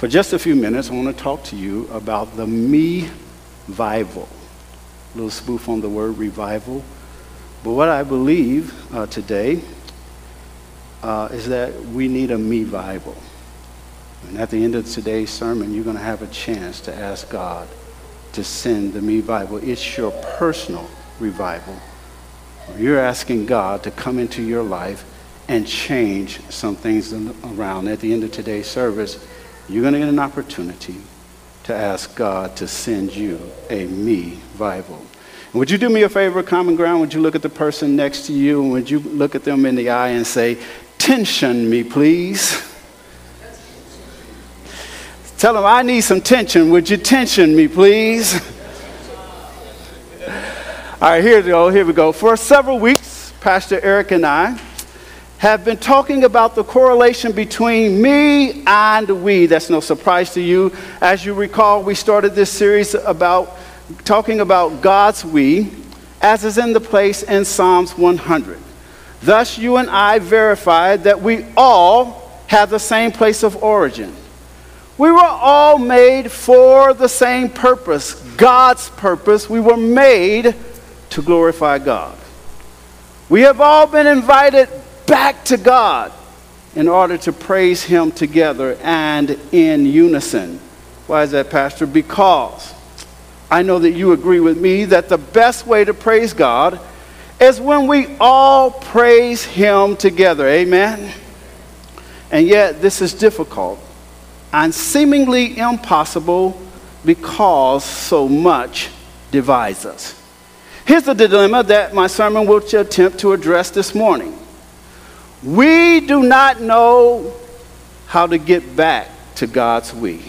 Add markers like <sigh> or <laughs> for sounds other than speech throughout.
For just a few minutes, I want to talk to you about the me revival. A little spoof on the word revival. But what I believe uh, today uh, is that we need a me Bible. And at the end of today's sermon, you're going to have a chance to ask God to send the me Bible. It's your personal revival. You're asking God to come into your life and change some things around. At the end of today's service, you're going to get an opportunity to ask God to send you a me Bible. Would you do me a favor, common ground? Would you look at the person next to you and would you look at them in the eye and say, Tension me, please? Tell them, I need some tension. Would you tension me, please? All right, here we go. Here we go. For several weeks, Pastor Eric and I have been talking about the correlation between me and we. That's no surprise to you. As you recall, we started this series about talking about God's we, as is in the place in Psalms 100. Thus, you and I verified that we all have the same place of origin. We were all made for the same purpose, God's purpose. We were made to glorify God. We have all been invited back to God in order to praise Him together and in unison. Why is that, Pastor? Because I know that you agree with me that the best way to praise God is when we all praise Him together. Amen? And yet, this is difficult and seemingly impossible because so much divides us. Here's the dilemma that my sermon will attempt to address this morning. We do not know how to get back to God's we.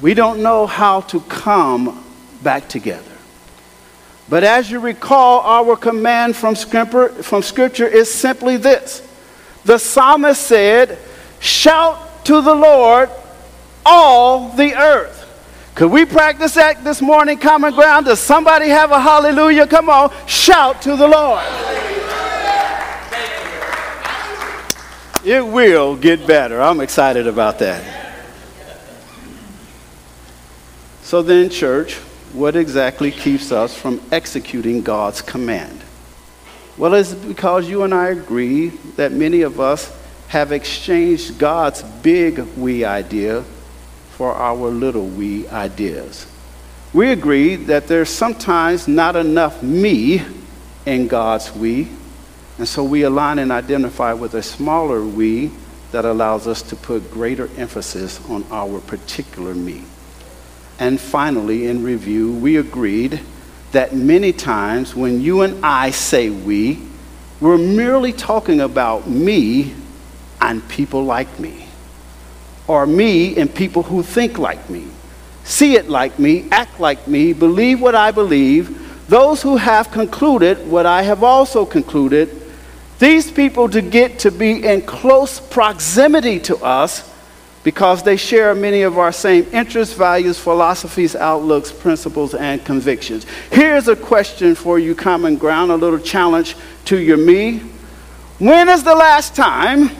We don't know how to come back together. But as you recall, our command from scripture, from scripture is simply this. The psalmist said, Shout to the Lord, all the earth. Could we practice that this morning, common ground? Does somebody have a hallelujah? Come on, shout to the Lord. It will get better. I'm excited about that. So then, church, what exactly keeps us from executing God's command? Well, it's because you and I agree that many of us have exchanged God's big we idea for our little we ideas. We agree that there's sometimes not enough me in God's we, and so we align and identify with a smaller we that allows us to put greater emphasis on our particular me. And finally, in review, we agreed that many times when you and I say we, we're merely talking about me and people like me, or me and people who think like me, see it like me, act like me, believe what I believe, those who have concluded what I have also concluded, these people to get to be in close proximity to us because they share many of our same interests, values, philosophies, outlooks, principles, and convictions. Here's a question for you, common ground, a little challenge to your me. When is the last time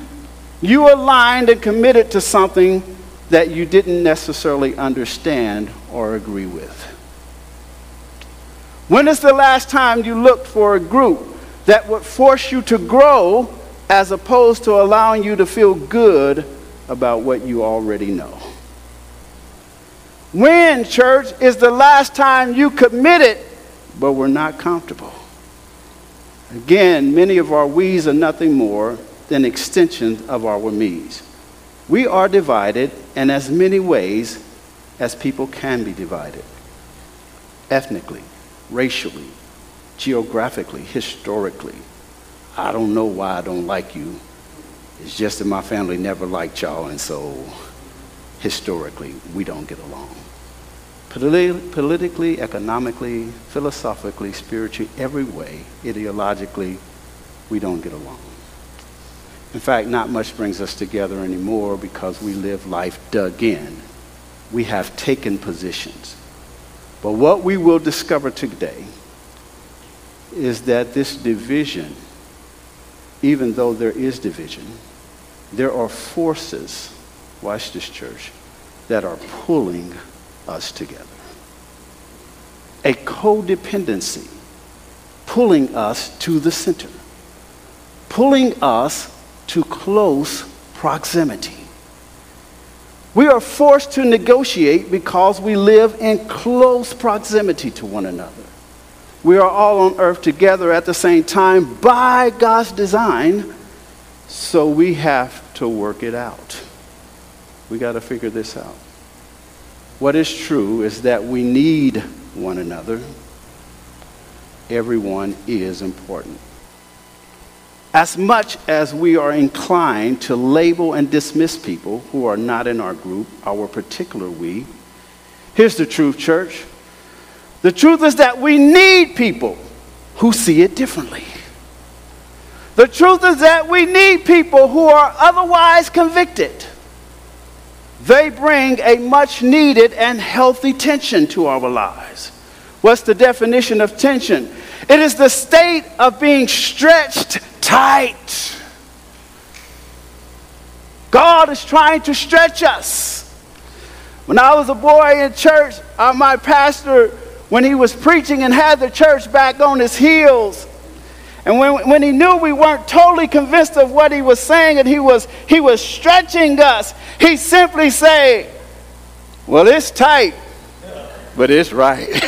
you aligned and committed to something that you didn't necessarily understand or agree with? When is the last time you looked for a group that would force you to grow as opposed to allowing you to feel good about what you already know? When, church, is the last time you committed but were not comfortable? Again, many of our we's are nothing more than extensions of our me's. We are divided in as many ways as people can be divided ethnically, racially, geographically, historically. I don't know why I don't like you. It's just that my family never liked y'all, and so historically, we don't get along. Politi- politically, economically, philosophically, spiritually, every way, ideologically, we don't get along. In fact, not much brings us together anymore because we live life dug in. We have taken positions. But what we will discover today is that this division, even though there is division, there are forces watch this church, that are pulling us together. A codependency pulling us to the center, pulling us to close proximity. We are forced to negotiate because we live in close proximity to one another. We are all on earth together at the same time by God's design, so we have to work it out. We got to figure this out. What is true is that we need one another. Everyone is important. As much as we are inclined to label and dismiss people who are not in our group, our particular we, here's the truth, church. The truth is that we need people who see it differently. The truth is that we need people who are otherwise convicted. They bring a much needed and healthy tension to our lives. What's the definition of tension? It is the state of being stretched tight. God is trying to stretch us. When I was a boy in church, uh, my pastor, when he was preaching and had the church back on his heels, and when, when he knew we weren't totally convinced of what he was saying and he was, he was stretching us, he simply said, well, it's tight, but it's right. <laughs>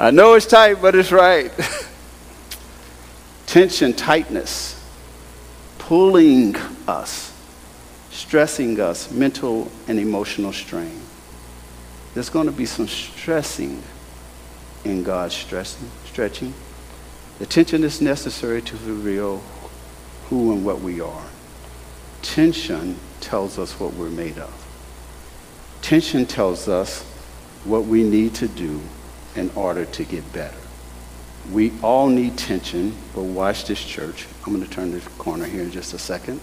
I know it's tight, but it's right. <laughs> Tension, tightness, pulling us, stressing us, mental and emotional strain. There's going to be some stressing in God's stressing, stretching. The tension is necessary to reveal who and what we are. Tension tells us what we're made of. Tension tells us what we need to do in order to get better. We all need tension, but watch this church. I'm going to turn the corner here in just a second.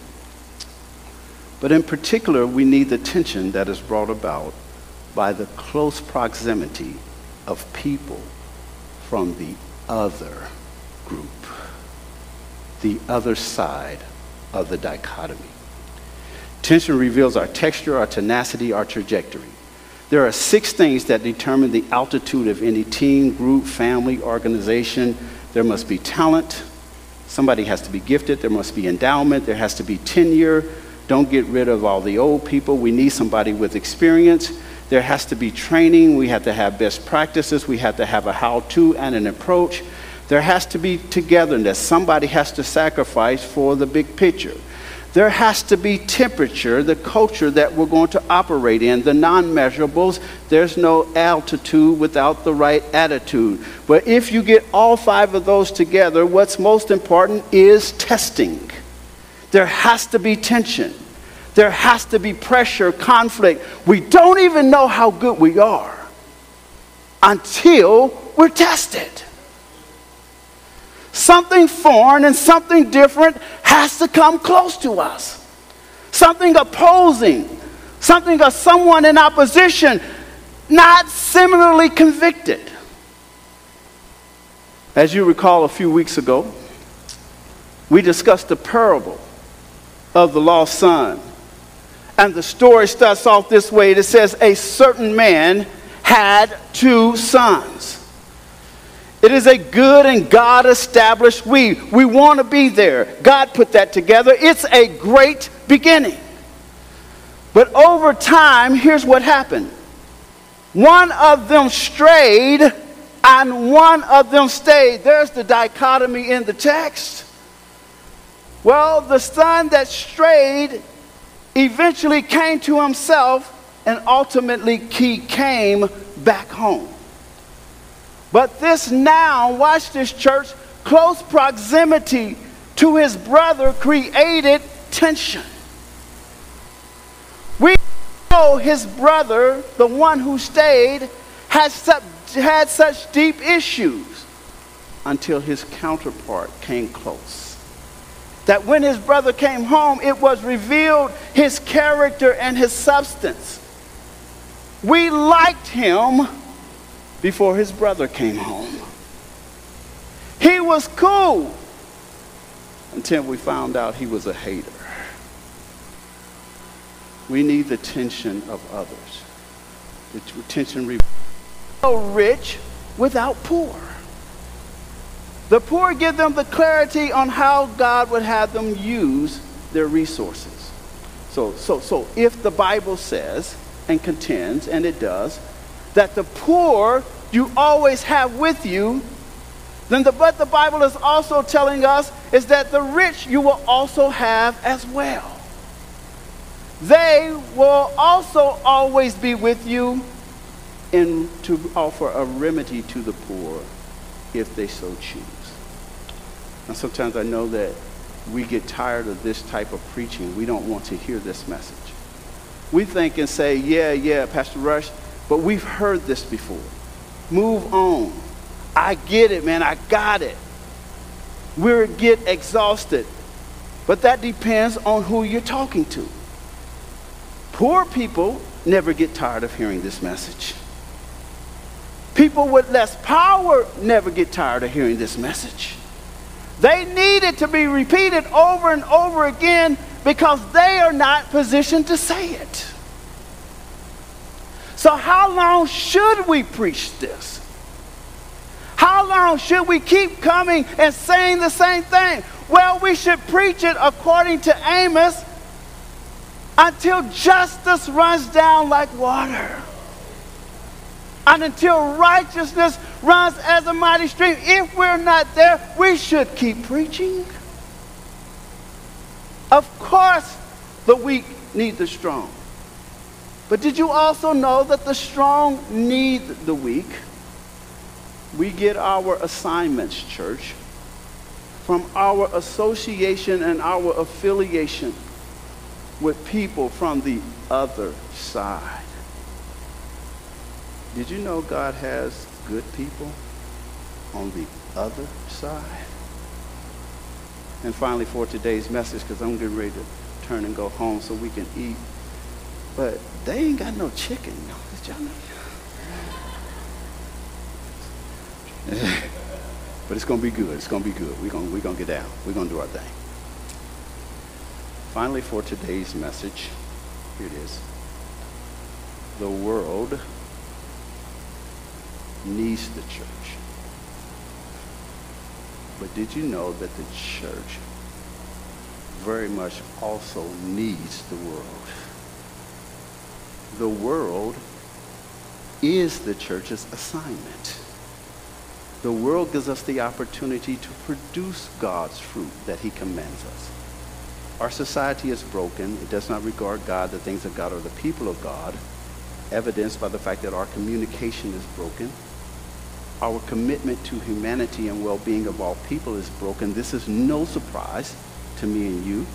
But in particular, we need the tension that is brought about by the close proximity of people from the other group, the other side of the dichotomy. Tension reveals our texture, our tenacity, our trajectory. There are six things that determine the altitude of any team, group, family, organization. There must be talent. Somebody has to be gifted. There must be endowment. There has to be tenure. Don't get rid of all the old people. We need somebody with experience. There has to be training. We have to have best practices. We have to have a how to and an approach. There has to be togetherness. Somebody has to sacrifice for the big picture. There has to be temperature, the culture that we're going to operate in, the non measurables. There's no altitude without the right attitude. But if you get all five of those together, what's most important is testing. There has to be tension. There has to be pressure, conflict. We don't even know how good we are until we're tested. Something foreign and something different has to come close to us. Something opposing, something of someone in opposition, not similarly convicted. As you recall a few weeks ago, we discussed the parable of the lost son. And the story starts off this way it says, A certain man had two sons. It is a good and God established we. We want to be there. God put that together. It's a great beginning. But over time, here's what happened one of them strayed and one of them stayed. There's the dichotomy in the text. Well, the son that strayed eventually came to himself and ultimately he came back home. But this now, watch this church, close proximity to his brother created tension. We know his brother, the one who stayed, had, had such deep issues until his counterpart came close. That when his brother came home, it was revealed his character and his substance. We liked him before his brother came home. He was cool until we found out he was a hater. We need the tension of others. The tension rich without poor. The poor give them the clarity on how God would have them use their resources. So, so, so if the Bible says and contends, and it does, that the poor you always have with you, then the, what the Bible is also telling us is that the rich you will also have as well. They will also always be with you and to offer a remedy to the poor if they so choose. And sometimes I know that we get tired of this type of preaching. We don't want to hear this message. We think and say, yeah, yeah, Pastor Rush, but we've heard this before. Move on. I get it, man. I got it. We get exhausted. But that depends on who you're talking to. Poor people never get tired of hearing this message. People with less power never get tired of hearing this message. They need it to be repeated over and over again because they are not positioned to say it. So, how long should we preach this? How long should we keep coming and saying the same thing? Well, we should preach it according to Amos until justice runs down like water and until righteousness runs as a mighty stream. If we're not there, we should keep preaching. Of course, the weak need the strong. But did you also know that the strong need the weak? We get our assignments, church, from our association and our affiliation with people from the other side. Did you know God has good people on the other side? And finally, for today's message, because I'm getting ready to turn and go home so we can eat. But they ain't got no chicken. Did y'all know? <laughs> but it's going to be good. It's going to be good. We're going we're gonna get down. We're going to do our thing. Finally, for today's message, here it is. The world needs the church. But did you know that the church very much also needs the world? The world is the church's assignment. The world gives us the opportunity to produce God's fruit that he commands us. Our society is broken. It does not regard God, the things of God, or the people of God, evidenced by the fact that our communication is broken our commitment to humanity and well-being of all people is broken. This is no surprise to me and you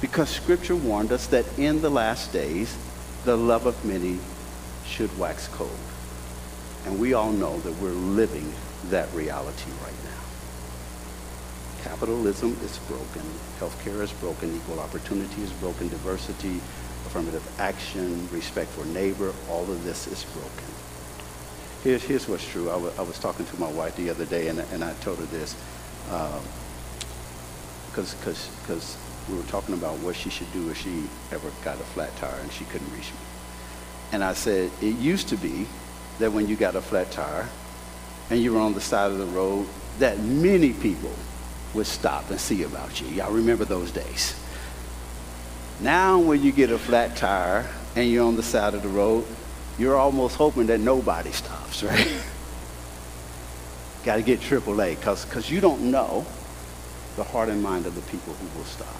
because scripture warned us that in the last days, the love of many should wax cold. And we all know that we're living that reality right now. Capitalism is broken. Healthcare is broken. Equal opportunity is broken. Diversity, affirmative action, respect for neighbor, all of this is broken. Here's, here's what's true. I, was talking to my wife the other day, and, and I told her this. Because um, cause we were talking about what she should do if she ever got a flat tire and she couldn't reach me. And I said, it used to be that when you got a flat tire and you were on the side of the road, that many people would stop and see about you. Y'all remember those days. Now when you get a flat tire and you're on the side of the road, you're almost hoping that nobody stops, right? Got to get AAA because you don't know the heart and mind of the people who will stop.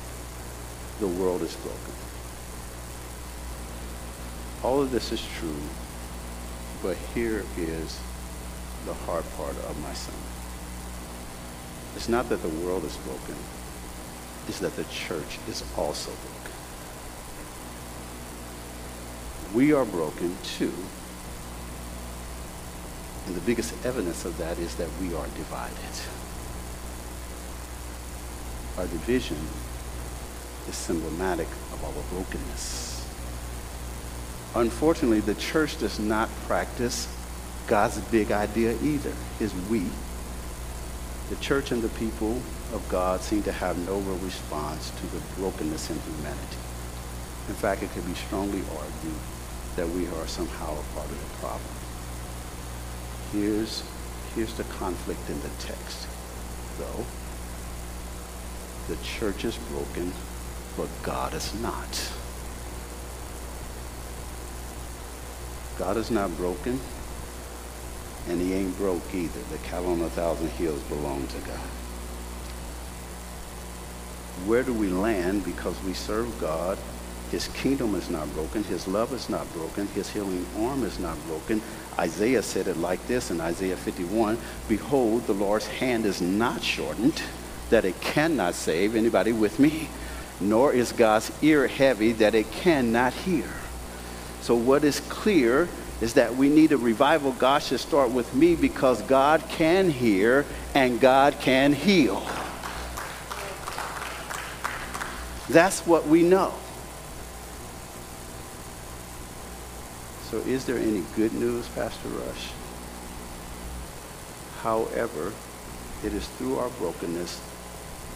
The world is broken. All of this is true, but here is the hard part of my son. It's not that the world is broken, it's that the church is also broken we are broken too. And the biggest evidence of that is that we are divided. Our division is symptomatic of our brokenness. Unfortunately, the church does not practice God's big idea either, is we. The church and the people of God seem to have no real response to the brokenness in humanity. In fact, it could be strongly argued that we are somehow a part of the problem. Here's, here's the conflict in the text, though. The church is broken, but God is not. God is not broken, and he ain't broke either. The cattle on a thousand hills belong to God. Where do we land? Because we serve God. His kingdom is not broken. His love is not broken. His healing arm is not broken. Isaiah said it like this in Isaiah 51 Behold, the Lord's hand is not shortened, that it cannot save. Anybody with me? Nor is God's ear heavy, that it cannot hear. So, what is clear is that we need a revival. God should start with me because God can hear and God can heal. That's what we know. So, is there any good news, Pastor Rush? However, it is through our brokenness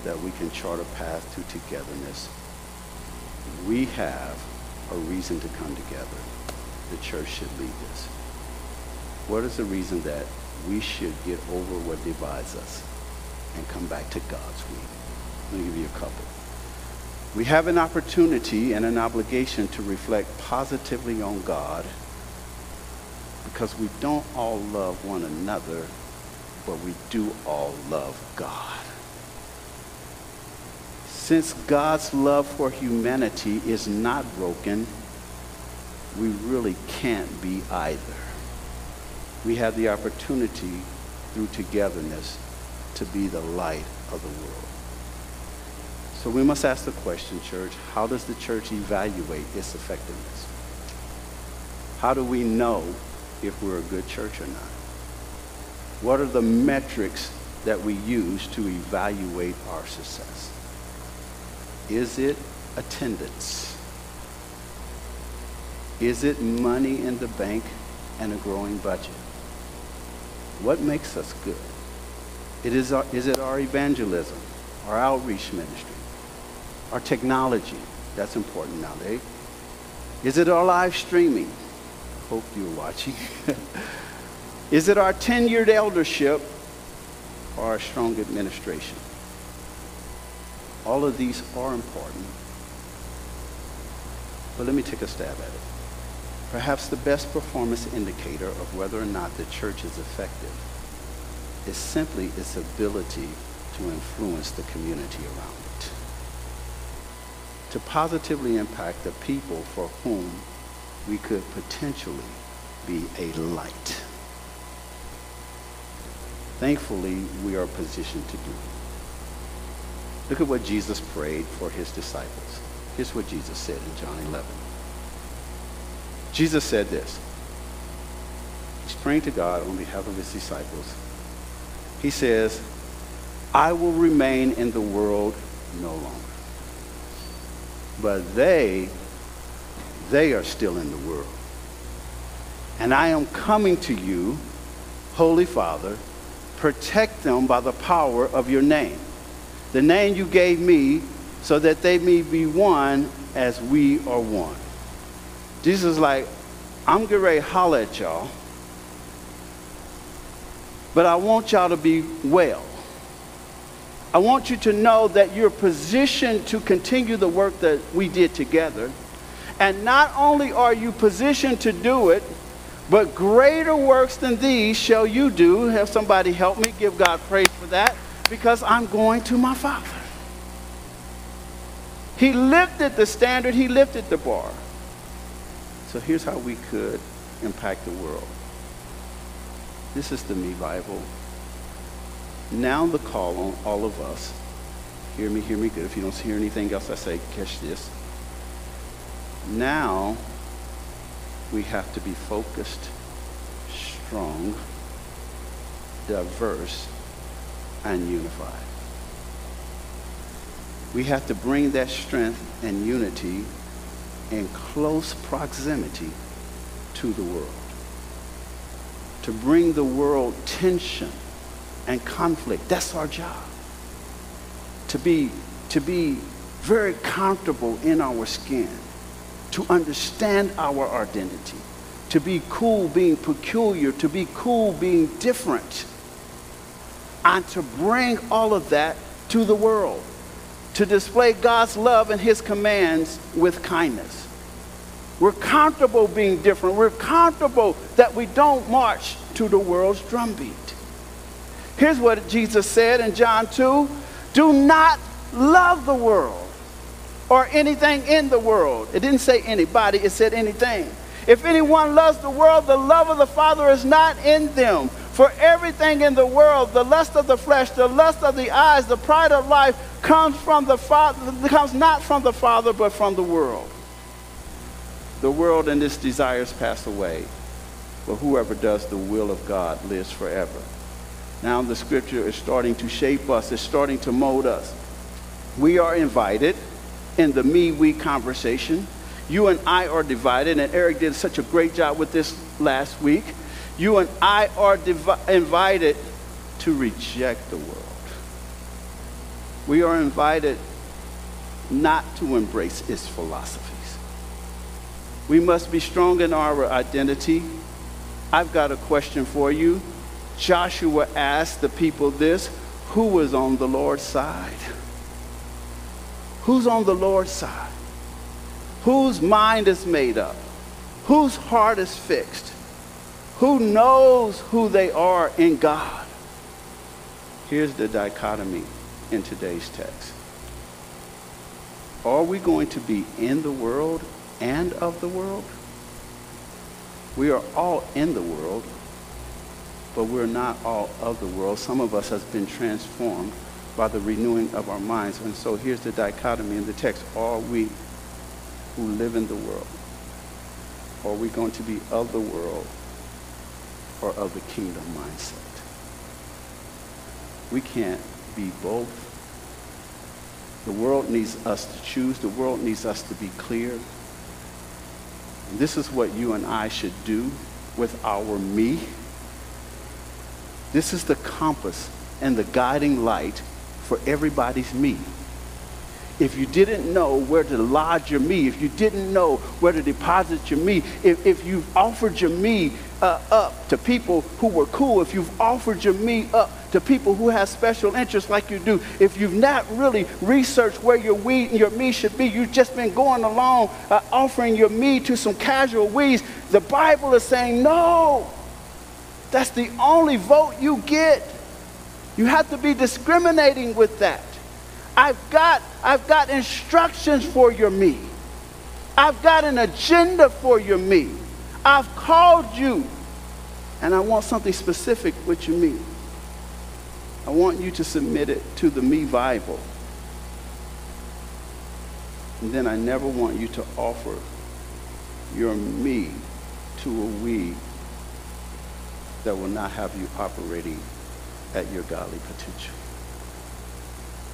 that we can chart a path to togetherness. We have a reason to come together. The church should lead this. What is the reason that we should get over what divides us and come back to God's will? Let me give you a couple. We have an opportunity and an obligation to reflect positively on God because we don't all love one another, but we do all love God. Since God's love for humanity is not broken, we really can't be either. We have the opportunity through togetherness to be the light of the world. So we must ask the question, church, how does the church evaluate its effectiveness? How do we know if we're a good church or not? What are the metrics that we use to evaluate our success? Is it attendance? Is it money in the bank and a growing budget? What makes us good? It is, our, is it our evangelism, our outreach ministry? our technology. That's important now, nowadays. Is it our live streaming? Hope you're watching. <laughs> Is it our tenured eldership or our strong administration? All of these are important. But let me take a stab at it. Perhaps the best performance indicator of whether or not the church is effective is simply its ability to influence the community around it, to positively impact the people for whom we could potentially be a light. Thankfully, we are positioned to do it. Look at what Jesus prayed for his disciples. Here's what Jesus said in John 11. Jesus said this. He's praying to God on behalf of his disciples. He says, I will remain in the world no longer. But they, they are still in the world. And I am coming to you, Holy Father, protect them by the power of your name. The name you gave me so that they may be one as we are one. Jesus is like, I'm to holler at y'all, but I want y'all to be well. I want you to know that you're positioned to continue the work that we did together. And not only are you positioned to do it, but greater works than these shall you do. Have somebody help me give God praise for that because I'm going to my Father. He lifted the standard, He lifted the bar. So here's how we could impact the world. This is the Me Bible. Now the call on all of us. Hear me, hear me good. If you don't hear anything else I say, catch this. Now we have to be focused, strong, diverse, and unified. We have to bring that strength and unity in close proximity to the world. To bring the world tension and conflict. That's our job. To be, to be very comfortable in our skin. To understand our identity, to be cool being peculiar, to be cool being different, and to bring all of that to the world, to display God's love and his commands with kindness. We're comfortable being different. We're comfortable that we don't march to the world's drumbeat. Here's what Jesus said in John 2 Do not love the world or anything in the world. It didn't say anybody, it said anything. If anyone loves the world, the love of the Father is not in them. For everything in the world, the lust of the flesh, the lust of the eyes, the pride of life, comes from the Father, comes not from the Father, but from the world. The world and its desires pass away, but whoever does the will of God lives forever. Now the scripture is starting to shape us, it's starting to mold us. We are invited in the me we conversation. You and I are divided, and Eric did such a great job with this last week. You and I are divi- invited to reject the world. We are invited not to embrace its philosophies. We must be strong in our identity. I've got a question for you. Joshua asked the people this who was on the Lord's side? Who's on the Lord's side? Whose mind is made up? Whose heart is fixed? Who knows who they are in God? Here's the dichotomy in today's text. Are we going to be in the world and of the world? We are all in the world, but we're not all of the world. Some of us has been transformed by the renewing of our minds. And so here's the dichotomy in the text. Are we who live in the world? Are we going to be of the world or of the kingdom mindset? We can't be both. The world needs us to choose. The world needs us to be clear. And this is what you and I should do with our me. This is the compass and the guiding light for everybody's me. If you didn't know where to lodge your me, if you didn't know where to deposit your me, if, if you've offered your me uh, up to people who were cool, if you've offered your me up to people who have special interests like you do, if you've not really researched where your weed and your me should be, you've just been going along uh, offering your me to some casual weeds, the Bible is saying, no, that's the only vote you get. You have to be discriminating with that. I've got, I've got instructions for your me. I've got an agenda for your me. I've called you, and I want something specific with your me. I want you to submit it to the me Bible. And then I never want you to offer your me to a we that will not have you operating at your godly potential.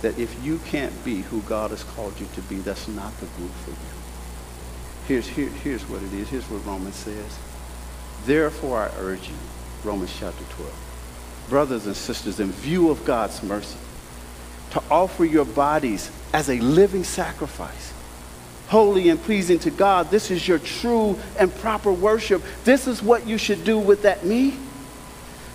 That if you can't be who God has called you to be, that's not the group for you. Here's, here, here's what it is. Here's what Romans says. Therefore, I urge you, Romans chapter 12, brothers and sisters, in view of God's mercy, to offer your bodies as a living sacrifice, holy and pleasing to God. This is your true and proper worship. This is what you should do with that me.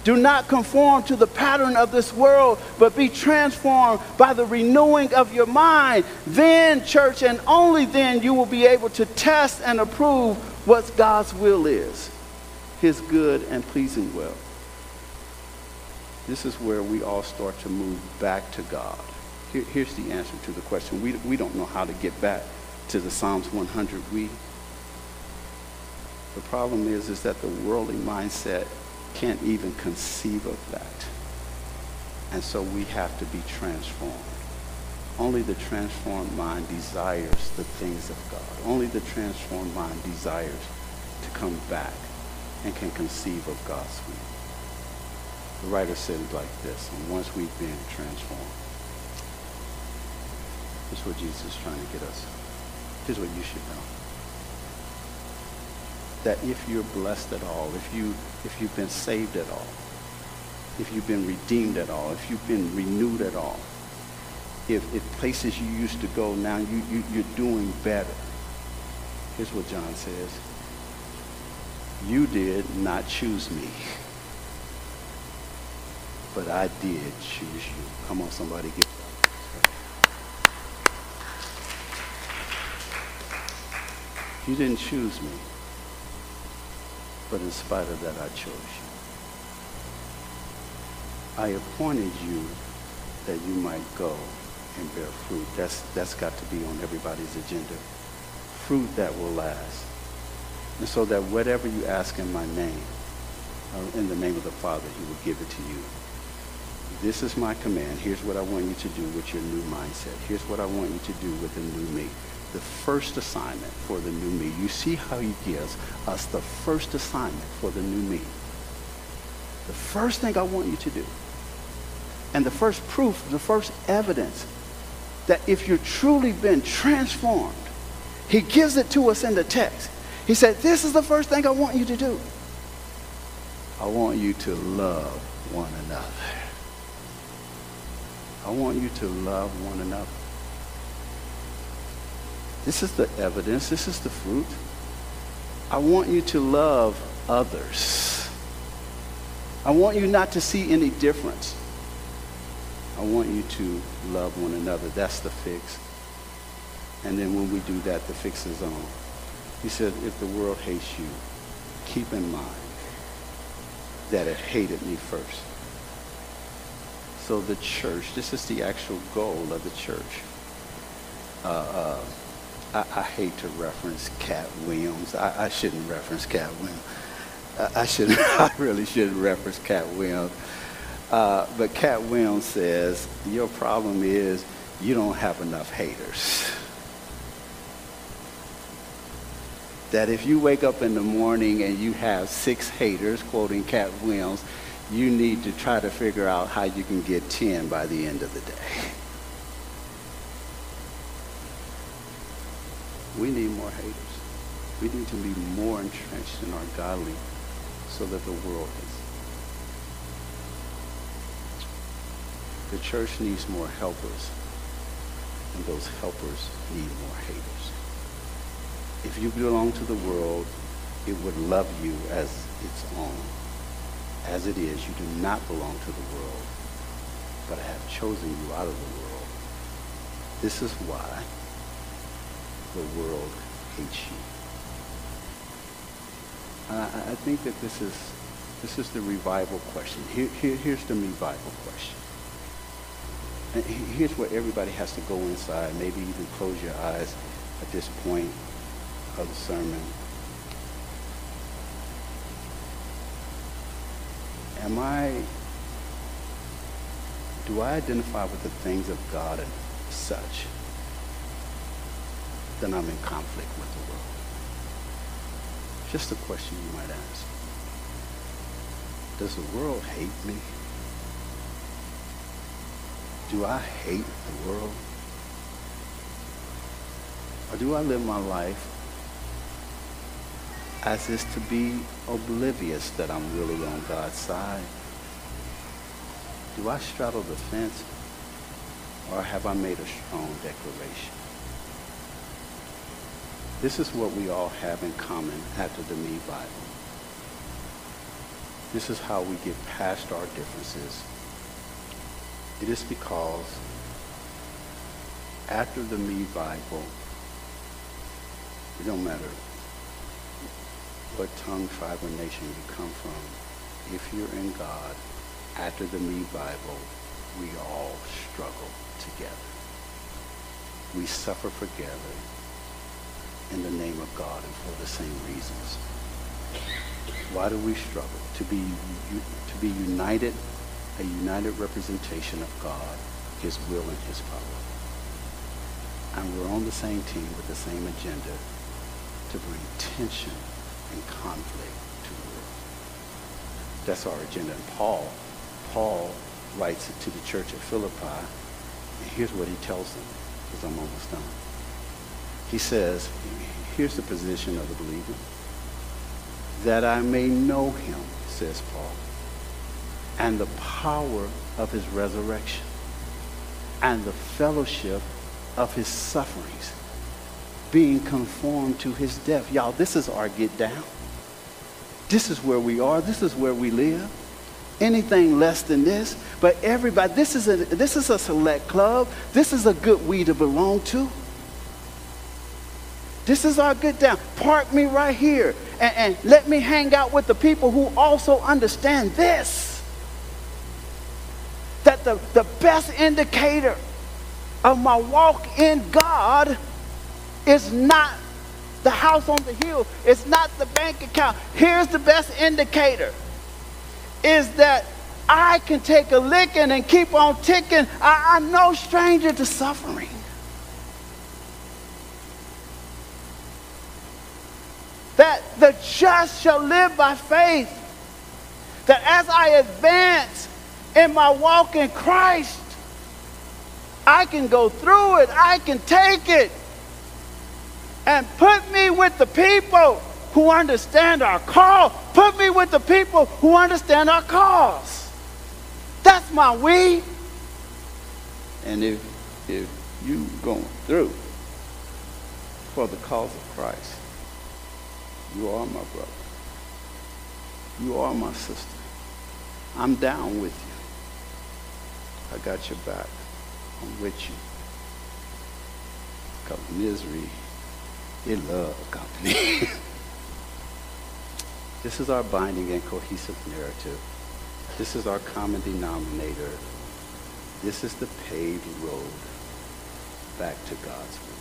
Do not conform to the pattern of this world, but be transformed by the renewing of your mind. Then, church, and only then, you will be able to test and approve what God's will is his good and pleasing will. This is where we all start to move back to God. Here, here's the answer to the question. We, we don't know how to get back to the Psalms 100 we. The problem is, is that the worldly mindset can't even conceive of that. And so we have to be transformed. Only the transformed mind desires the things of God. Only the transformed mind desires to come back and can conceive of God's will. The writer said it like this, and once we've been transformed, this is what Jesus is trying to get us. This is what you should know that if you're blessed at all, if, you, if you've been saved at all, if you've been redeemed at all, if you've been renewed at all, if, if places you used to go now you, you, you're doing better, Here's what John says. You did not choose me, but I did choose you. Come on, somebody, give You didn't choose me, but in spite of that, I chose you. I appointed you that you might go and bear fruit. That's, that's got to be on everybody's agenda. Fruit that will last. And so that whatever you ask in my name, or in the name of the Father, he will give it to you. This is my command. Here's what I want you to do with your new mindset. Here's what I want you to do with the new me the first assignment for the new me. You see how he gives us the first assignment for the new me. The first thing I want you to do, and the first proof, the first evidence that if you've truly been transformed, he gives it to us in the text. He said, This is the first thing I want you to do. I want you to love one another. I want you to love one another. This is the evidence. This is the fruit. I want you to love others. I want you not to see any difference. I want you to love one another. That's the fix. And then when we do that, the fix is on. He said, if the world hates you, keep in mind that it hated me first. So the church, this is the actual goal of the church. Uh, uh, I, I, hate to reference Katt Williams. I, I shouldn't reference Katt Williams. I, I should <laughs> I really shouldn't reference Katt Williams. Uh, but Katt Williams says, your problem is you don't have enough haters. That if you wake up in the morning and you have six haters, quoting Katt Williams, you need to try to figure out how you can get 10 by the end of the day. <laughs> We need more haters. We need to be more entrenched in our godly so that the world is. The church needs more helpers, and those helpers need more haters. If you belong to the world, it would love you as its own. As it is, you do not belong to the world, but I have chosen you out of the world. This is why the world hates you. I, think that this is, this is the revival question. Here, here, here's the revival question. And here's where everybody has to go inside, maybe even close your eyes at this point of the sermon. Am I, do I identify with the things of God and such? Then I'm in conflict with the world. Just a question you might ask. Does the world hate me? Do I hate the world? Or do I live my life as is to be oblivious that I'm really on God's side? Do I straddle the fence or have I made a strong declaration? This is what we all have in common after the Me Bible. This is how we get past our differences. It is because after the Me Bible, it don't matter what tongue, tribe, or nation you come from, if you're in God, after the Me Bible, we all struggle together. We suffer together in the name of God and for the same reasons. Why do we struggle? To be, to be united, a united representation of God, his will and his power. And we're on the same team with the same agenda to bring tension and conflict to the world. That's our agenda. And Paul, Paul writes it to the church at Philippi, and here's what he tells them, because I'm almost done. He says, here's the position of the believer. That I may know him, says Paul, and the power of his resurrection, and the fellowship of his sufferings, being conformed to his death. Y'all, this is our get down. This is where we are. This is where we live. Anything less than this, but everybody, this is a, this is a select club. This is a good we to belong to. This is our good down. Park me right here and, and let me hang out with the people who also understand this. That the, the best indicator of my walk in God is not the house on the hill. It's not the bank account. Here's the best indicator is that I can take a licking and keep on ticking. I, am no stranger to suffering. That the just shall live by faith. That as I advance in my walk in Christ, I can go through it. I can take it and put me with the people who understand our call. Put me with the people who understand our cause. That's my we. And if, if you going through for the cause of Christ, you are my brother. You are my sister. I'm down with you. I got your back. I'm with you. Because misery it love company. <laughs> this is our binding and cohesive narrative. This is our common denominator. This is the paved road back to God's will.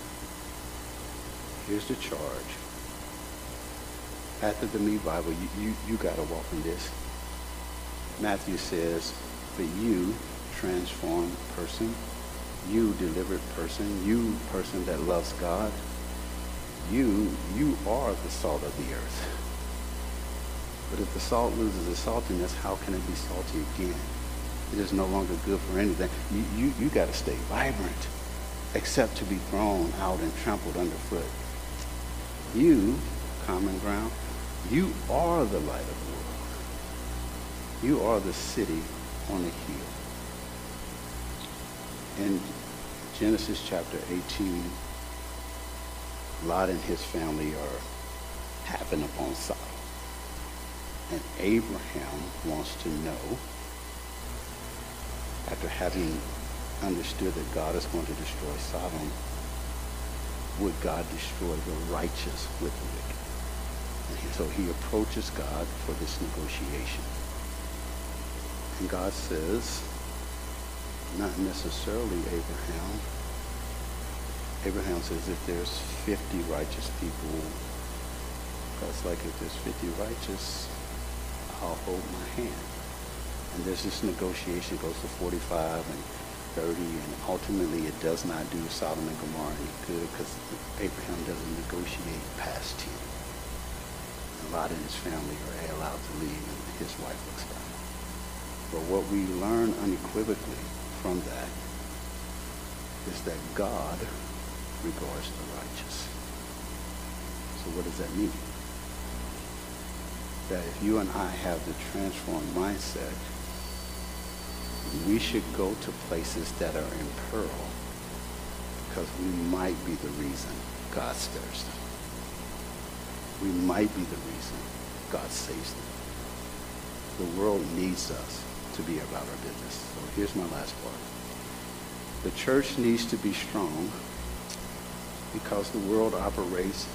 Here's the charge. After the Me Bible, you, you, you got to walk in this. Matthew says, for you, transformed person, you delivered person, you person that loves God, you, you are the salt of the earth. But if the salt loses its saltiness, how can it be salty again? It is no longer good for anything. You, you, you got to stay vibrant, except to be thrown out and trampled underfoot. You, common ground, you are the light of the world. You are the city on a hill. In Genesis chapter 18, Lot and his family are happen upon Sodom. And Abraham wants to know, after having understood that God is going to destroy Sodom, would God destroy the righteous with the wicked? So he approaches God for this negotiation. And God says, not necessarily Abraham, Abraham says if there's 50 righteous people, God's like if there's 50 righteous, I'll hold my hand. And there's this negotiation goes to 45 and 30, and ultimately it does not do Sodom and Gomorrah any good because Abraham doesn't negotiate past 10. A and his family are allowed to leave, and his wife looks back. But what we learn unequivocally from that is that God regards the righteous. So what does that mean? That if you and I have the transformed mindset, we should go to places that are in peril because we might be the reason God stirs them. We might be the reason God saves them. The world needs us to be about our business. So here's my last part. The church needs to be strong because the world operates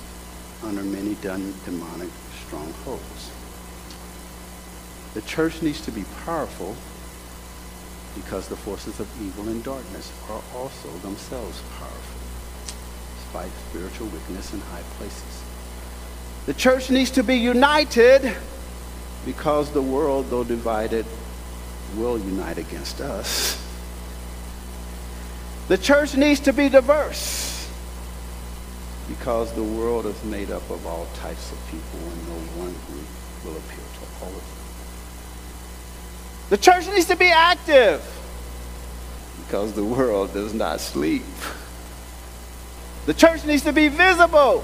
under many demonic strongholds. The church needs to be powerful because the forces of evil and darkness are also themselves powerful, despite spiritual weakness in high places. The church needs to be united because the world, though divided, will unite against us. The church needs to be diverse because the world is made up of all types of people and no one group will appeal to all of them. The church needs to be active because the world does not sleep. The church needs to be visible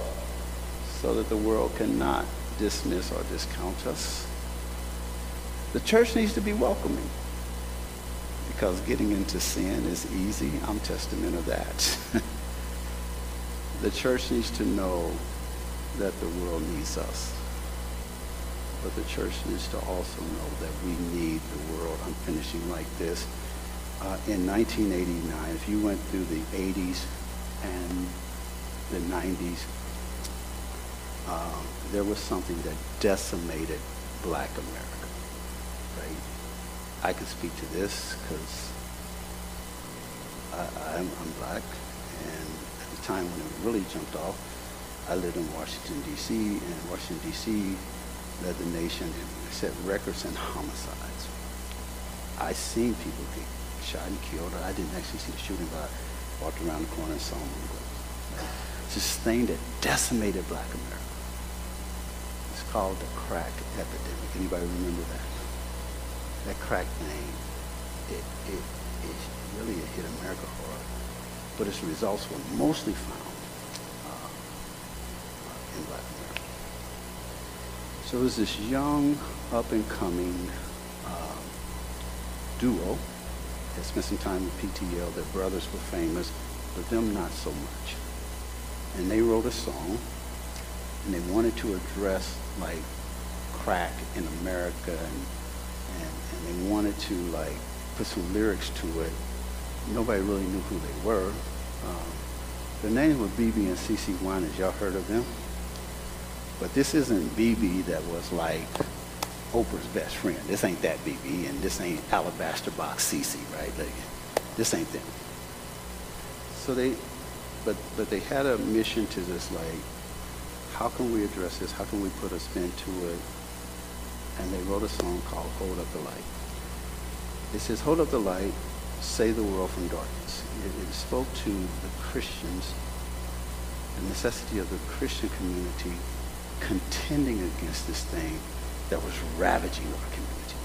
so that the world cannot dismiss or discount us. The church needs to be welcoming because getting into sin is easy. I'm testament of that. <laughs> The church needs to know that the world needs us. But the church needs to also know that we need the world. I'm finishing like this. Uh, in 1989, if you went through the 80s and the 90s, uh, there was something that decimated black America, right? I could speak to this because I'm, I'm black, and at the time when it really jumped off, I lived in Washington, D.C., and Washington, D.C. led the nation and set records in homicides. I seen people get shot and killed. I didn't actually see the shooting, but I walked around the corner and saw them. It's this thing that decimated black America. Called the crack epidemic. Anybody remember that? That crack thing, it, it, it really hit America hard. But its results were mostly found uh, in black America. So was this young, up-and-coming uh, duo that spent some time with PTL. Their brothers were famous, but them not so much. And they wrote a song, and they wanted to address like crack in America, and, and, and they wanted to like put some lyrics to it. Nobody really knew who they were. Um, their names were BeBe and CeCe Winans. Y'all heard of them? But this isn't BeBe that was like Oprah's best friend. This ain't that BeBe, and this ain't Alabaster Box CeCe, right? Like, this ain't them. So they, but but they had a mission to just like, how can we address this? How can we put a spin to it? And they wrote a song called "Hold Up the Light." It says, "Hold up the light, save the world from darkness." It, it spoke to the Christians, the necessity of the Christian community contending against this thing that was ravaging our community.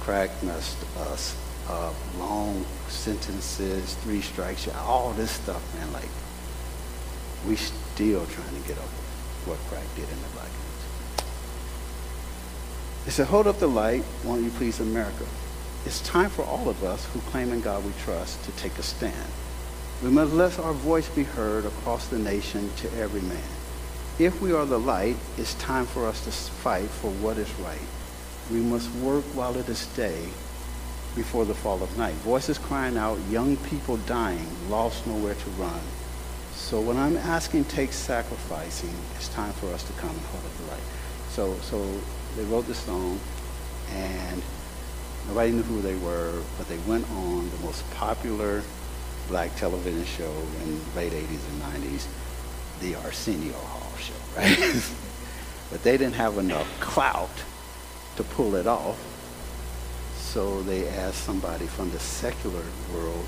Crack messed us up, long sentences, three strikes, all this stuff, man, like, we still trying to get over what crack did in the black community. They said, hold up the light, won't you please America? It's time for all of us who claim in God we trust to take a stand. We must let our voice be heard across the nation to every man. If we are the light, it's time for us to fight for what is right. We must work while it is day before the fall of night. Voices crying out, young people dying, lost nowhere to run. So when I'm asking take sacrificing, it's time for us to come and hold up the light. So, so they wrote the song, and nobody knew who they were, but they went on the most popular black television show in late 80s and 90s, the Arsenio Hall show, <laughs> right? but they didn't have enough clout to pull it off. So they asked somebody from the secular world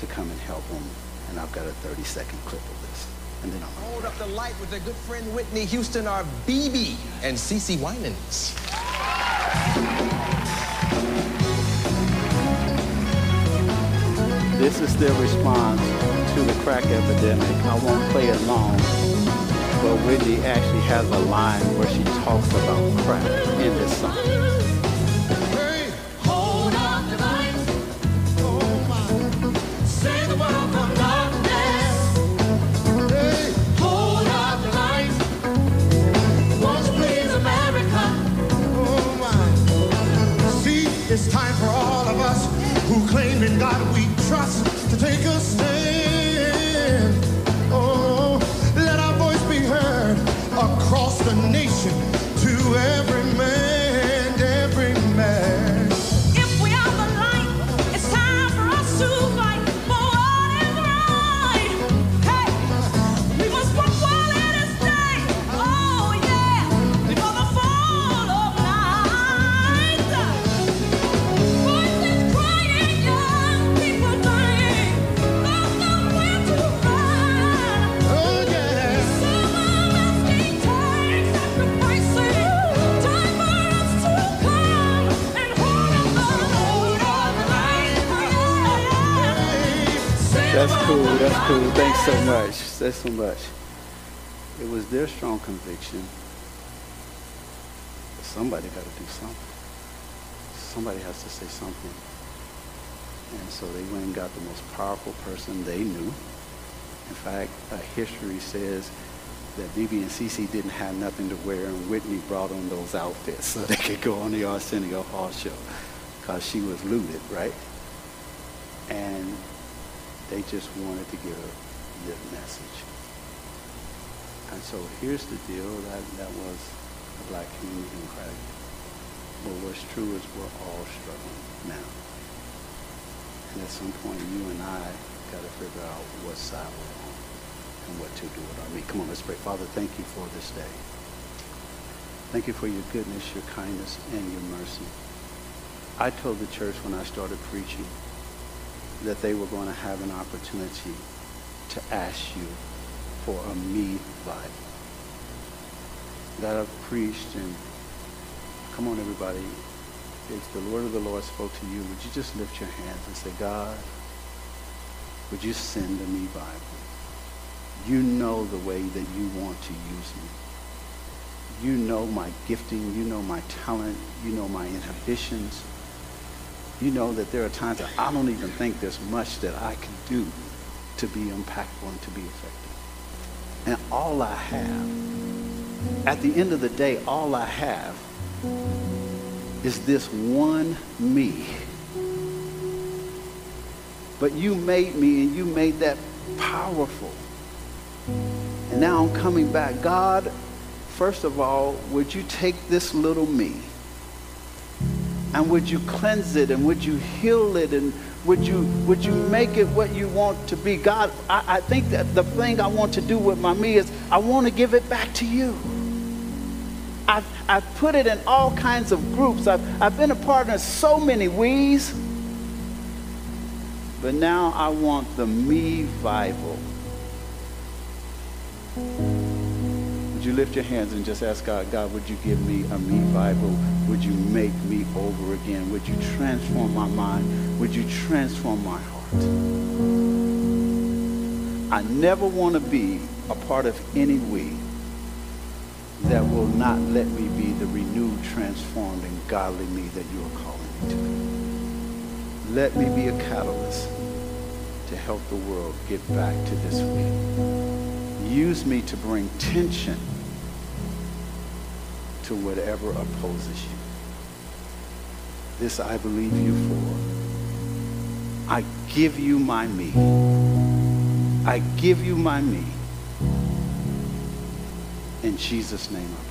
to come and help them. And I've got a 30 second clip of this. And then I'll hold up the light with their good friend Whitney Houston, our BeBe, and CeCe Winans. This is their response to the crack epidemic. I won't play it long, but Whitney actually has a line where she talks about crack in this song. Hey, hold up the light. Oh my. Save the world time for all of us who claim in God we trust to take a stand. Oh, let our voice be heard across the nation cool. That's cool. Thanks so much. Thanks so much. It was their strong conviction. Somebody got to do something. Somebody has to say something. And so they went and got the most powerful person they knew, In fact, uh, history says that BeBe and CeCe didn't have nothing to wear, and Whitney brought on those outfits so they could go on the Arsenio Hall show because she was looted, right? And they just wanted to give a message. And so here's the deal that, that was the black community in Christ. But what's true is we're all struggling now. And at some point, you and I got to figure out what side we're on and what to do with our meat. Come on, let's pray. Father, thank you for this day. Thank you for your goodness, your kindness, and your mercy. I told the church when I started preaching that they were going to have an opportunity to ask you for a me Bible. That I've preached and come on everybody, if the Lord of the Lord spoke to you, would you just lift your hands and say, God, would you send a me Bible? You know the way that you want to use me. You know my gifting. You know my talent. You know my inhibitions. You know that there are times that I don't even think there's much that I can do to be impactful and to be effective. And all I have, at the end of the day, all I have is this one me. But you made me and you made that powerful. And now I'm coming back. God, first of all, would you take this little me and would you cleanse it and would you heal it and would you would you make it what you want to be? God, I, I think that the thing I want to do with my me is I want to give it back to you. I've, I've put it in all kinds of groups. I've, I've been a part of so many we's. But now I want the me Bible. Would you lift your hands and just ask God, God, would you give me a Bible? Would you make me over again? Would you transform my mind? Would you transform my heart? I never want to be a part of any we that will not let me be the renewed, transformed, and godly me that you are calling me to be. Let me be a catalyst to help the world get back to this week. Use me to bring tension to whatever opposes you. This I believe you for. I give you my me. I give you my me. In Jesus' name I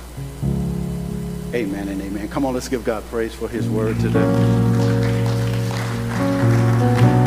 pray. Amen and amen. Come on, let's give God praise for his word today.